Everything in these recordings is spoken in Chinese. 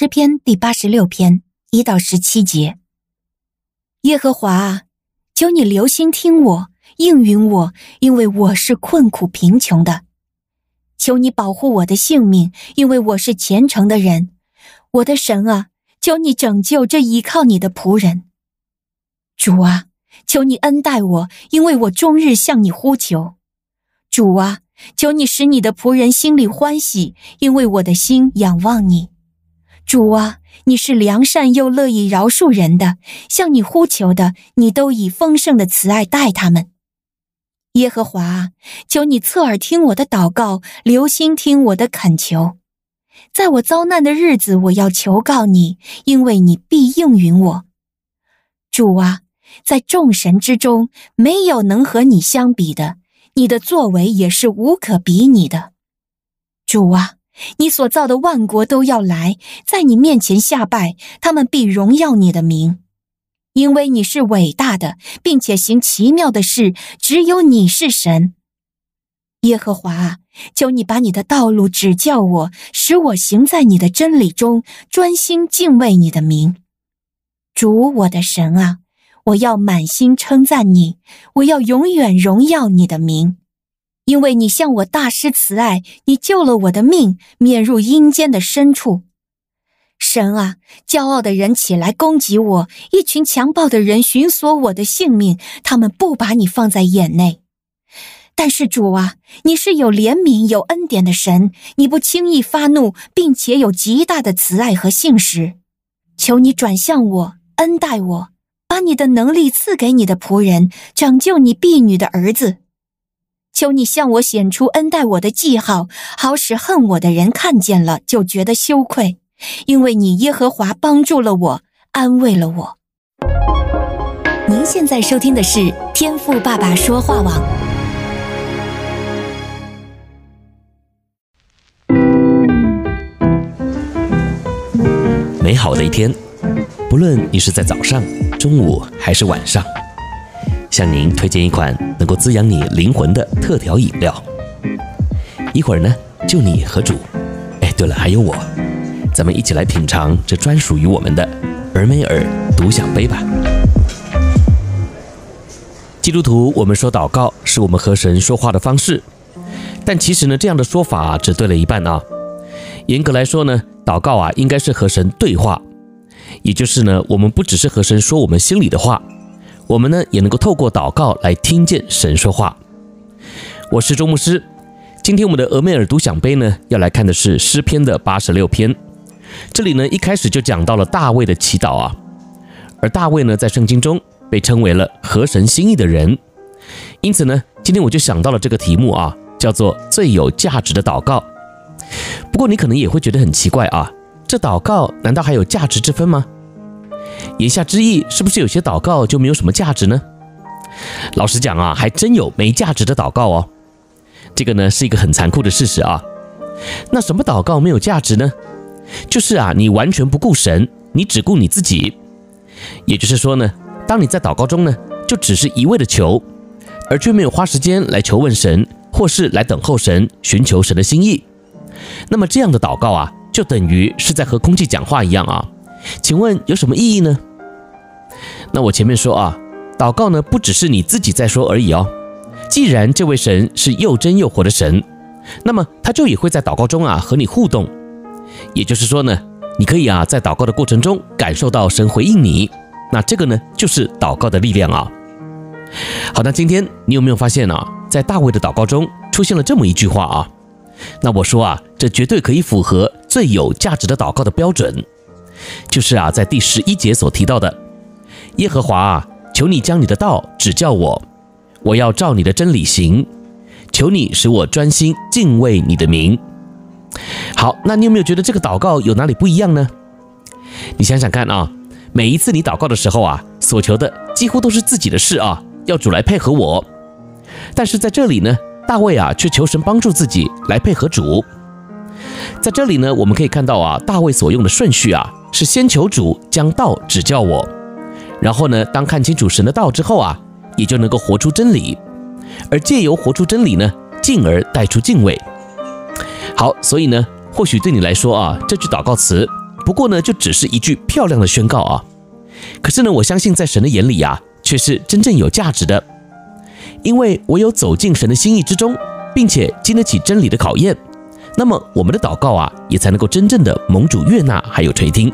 诗篇第八十六篇一到十七节。耶和华啊，求你留心听我，应允我，因为我是困苦贫穷的。求你保护我的性命，因为我是虔诚的人。我的神啊，求你拯救这倚靠你的仆人。主啊，求你恩待我，因为我终日向你呼求。主啊，求你使你的仆人心里欢喜，因为我的心仰望你。主啊，你是良善又乐意饶恕人的，向你呼求的，你都以丰盛的慈爱待他们。耶和华，求你侧耳听我的祷告，留心听我的恳求。在我遭难的日子，我要求告你，因为你必应允我。主啊，在众神之中，没有能和你相比的，你的作为也是无可比拟的。主啊。你所造的万国都要来，在你面前下拜，他们必荣耀你的名，因为你是伟大的，并且行奇妙的事，只有你是神。耶和华啊，求你把你的道路指教我，使我行在你的真理中，专心敬畏你的名。主我的神啊，我要满心称赞你，我要永远荣耀你的名。因为你向我大施慈爱，你救了我的命，免入阴间的深处。神啊，骄傲的人起来攻击我，一群强暴的人寻索我的性命，他们不把你放在眼内。但是主啊，你是有怜悯、有恩典的神，你不轻易发怒，并且有极大的慈爱和信实。求你转向我，恩待我，把你的能力赐给你的仆人，拯救你婢女的儿子。求你向我显出恩待我的记号，好使恨我的人看见了就觉得羞愧，因为你耶和华帮助了我，安慰了我。您现在收听的是天赋爸爸说话网。美好的一天，不论你是在早上、中午还是晚上。向您推荐一款能够滋养你灵魂的特调饮料。一会儿呢，就你和主，哎，对了，还有我，咱们一起来品尝这专属于我们的尔梅尔独享杯吧。基督徒，我们说祷告是我们和神说话的方式，但其实呢，这样的说法只对了一半啊。严格来说呢，祷告啊，应该是和神对话，也就是呢，我们不只是和神说我们心里的话。我们呢也能够透过祷告来听见神说话。我是周牧师，今天我们的俄梅尔独享杯呢要来看的是诗篇的八十六篇。这里呢一开始就讲到了大卫的祈祷啊，而大卫呢在圣经中被称为了合神心意的人，因此呢今天我就想到了这个题目啊，叫做最有价值的祷告。不过你可能也会觉得很奇怪啊，这祷告难道还有价值之分吗？言下之意，是不是有些祷告就没有什么价值呢？老实讲啊，还真有没价值的祷告哦。这个呢是一个很残酷的事实啊。那什么祷告没有价值呢？就是啊，你完全不顾神，你只顾你自己。也就是说呢，当你在祷告中呢，就只是一味的求，而却没有花时间来求问神，或是来等候神，寻求神的心意。那么这样的祷告啊，就等于是在和空气讲话一样啊。请问有什么意义呢？那我前面说啊，祷告呢不只是你自己在说而已哦。既然这位神是又真又活的神，那么他就也会在祷告中啊和你互动。也就是说呢，你可以啊在祷告的过程中感受到神回应你。那这个呢就是祷告的力量啊。好，那今天你有没有发现啊，在大卫的祷告中出现了这么一句话啊？那我说啊，这绝对可以符合最有价值的祷告的标准。就是啊，在第十一节所提到的，耶和华啊，求你将你的道指教我，我要照你的真理行。求你使我专心敬畏你的名。好，那你有没有觉得这个祷告有哪里不一样呢？你想想看啊，每一次你祷告的时候啊，所求的几乎都是自己的事啊，要主来配合我。但是在这里呢，大卫啊，却求神帮助自己来配合主。在这里呢，我们可以看到啊，大卫所用的顺序啊，是先求主将道指教我，然后呢，当看清楚神的道之后啊，也就能够活出真理，而借由活出真理呢，进而带出敬畏。好，所以呢，或许对你来说啊，这句祷告词不过呢，就只是一句漂亮的宣告啊。可是呢，我相信在神的眼里啊，却是真正有价值的，因为我有走进神的心意之中，并且经得起真理的考验，那么我们的祷告啊，也才能够真正的蒙主悦纳，还有垂听。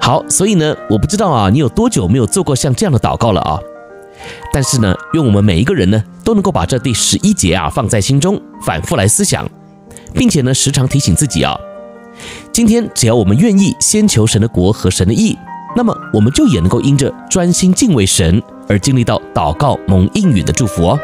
好，所以呢，我不知道啊，你有多久没有做过像这样的祷告了啊？但是呢，愿我们每一个人呢，都能够把这第十一节啊放在心中，反复来思想，并且呢，时常提醒自己啊，今天只要我们愿意先求神的国和神的义。那么我们就也能够因着专心敬畏神而经历到祷告蒙应允的祝福哦。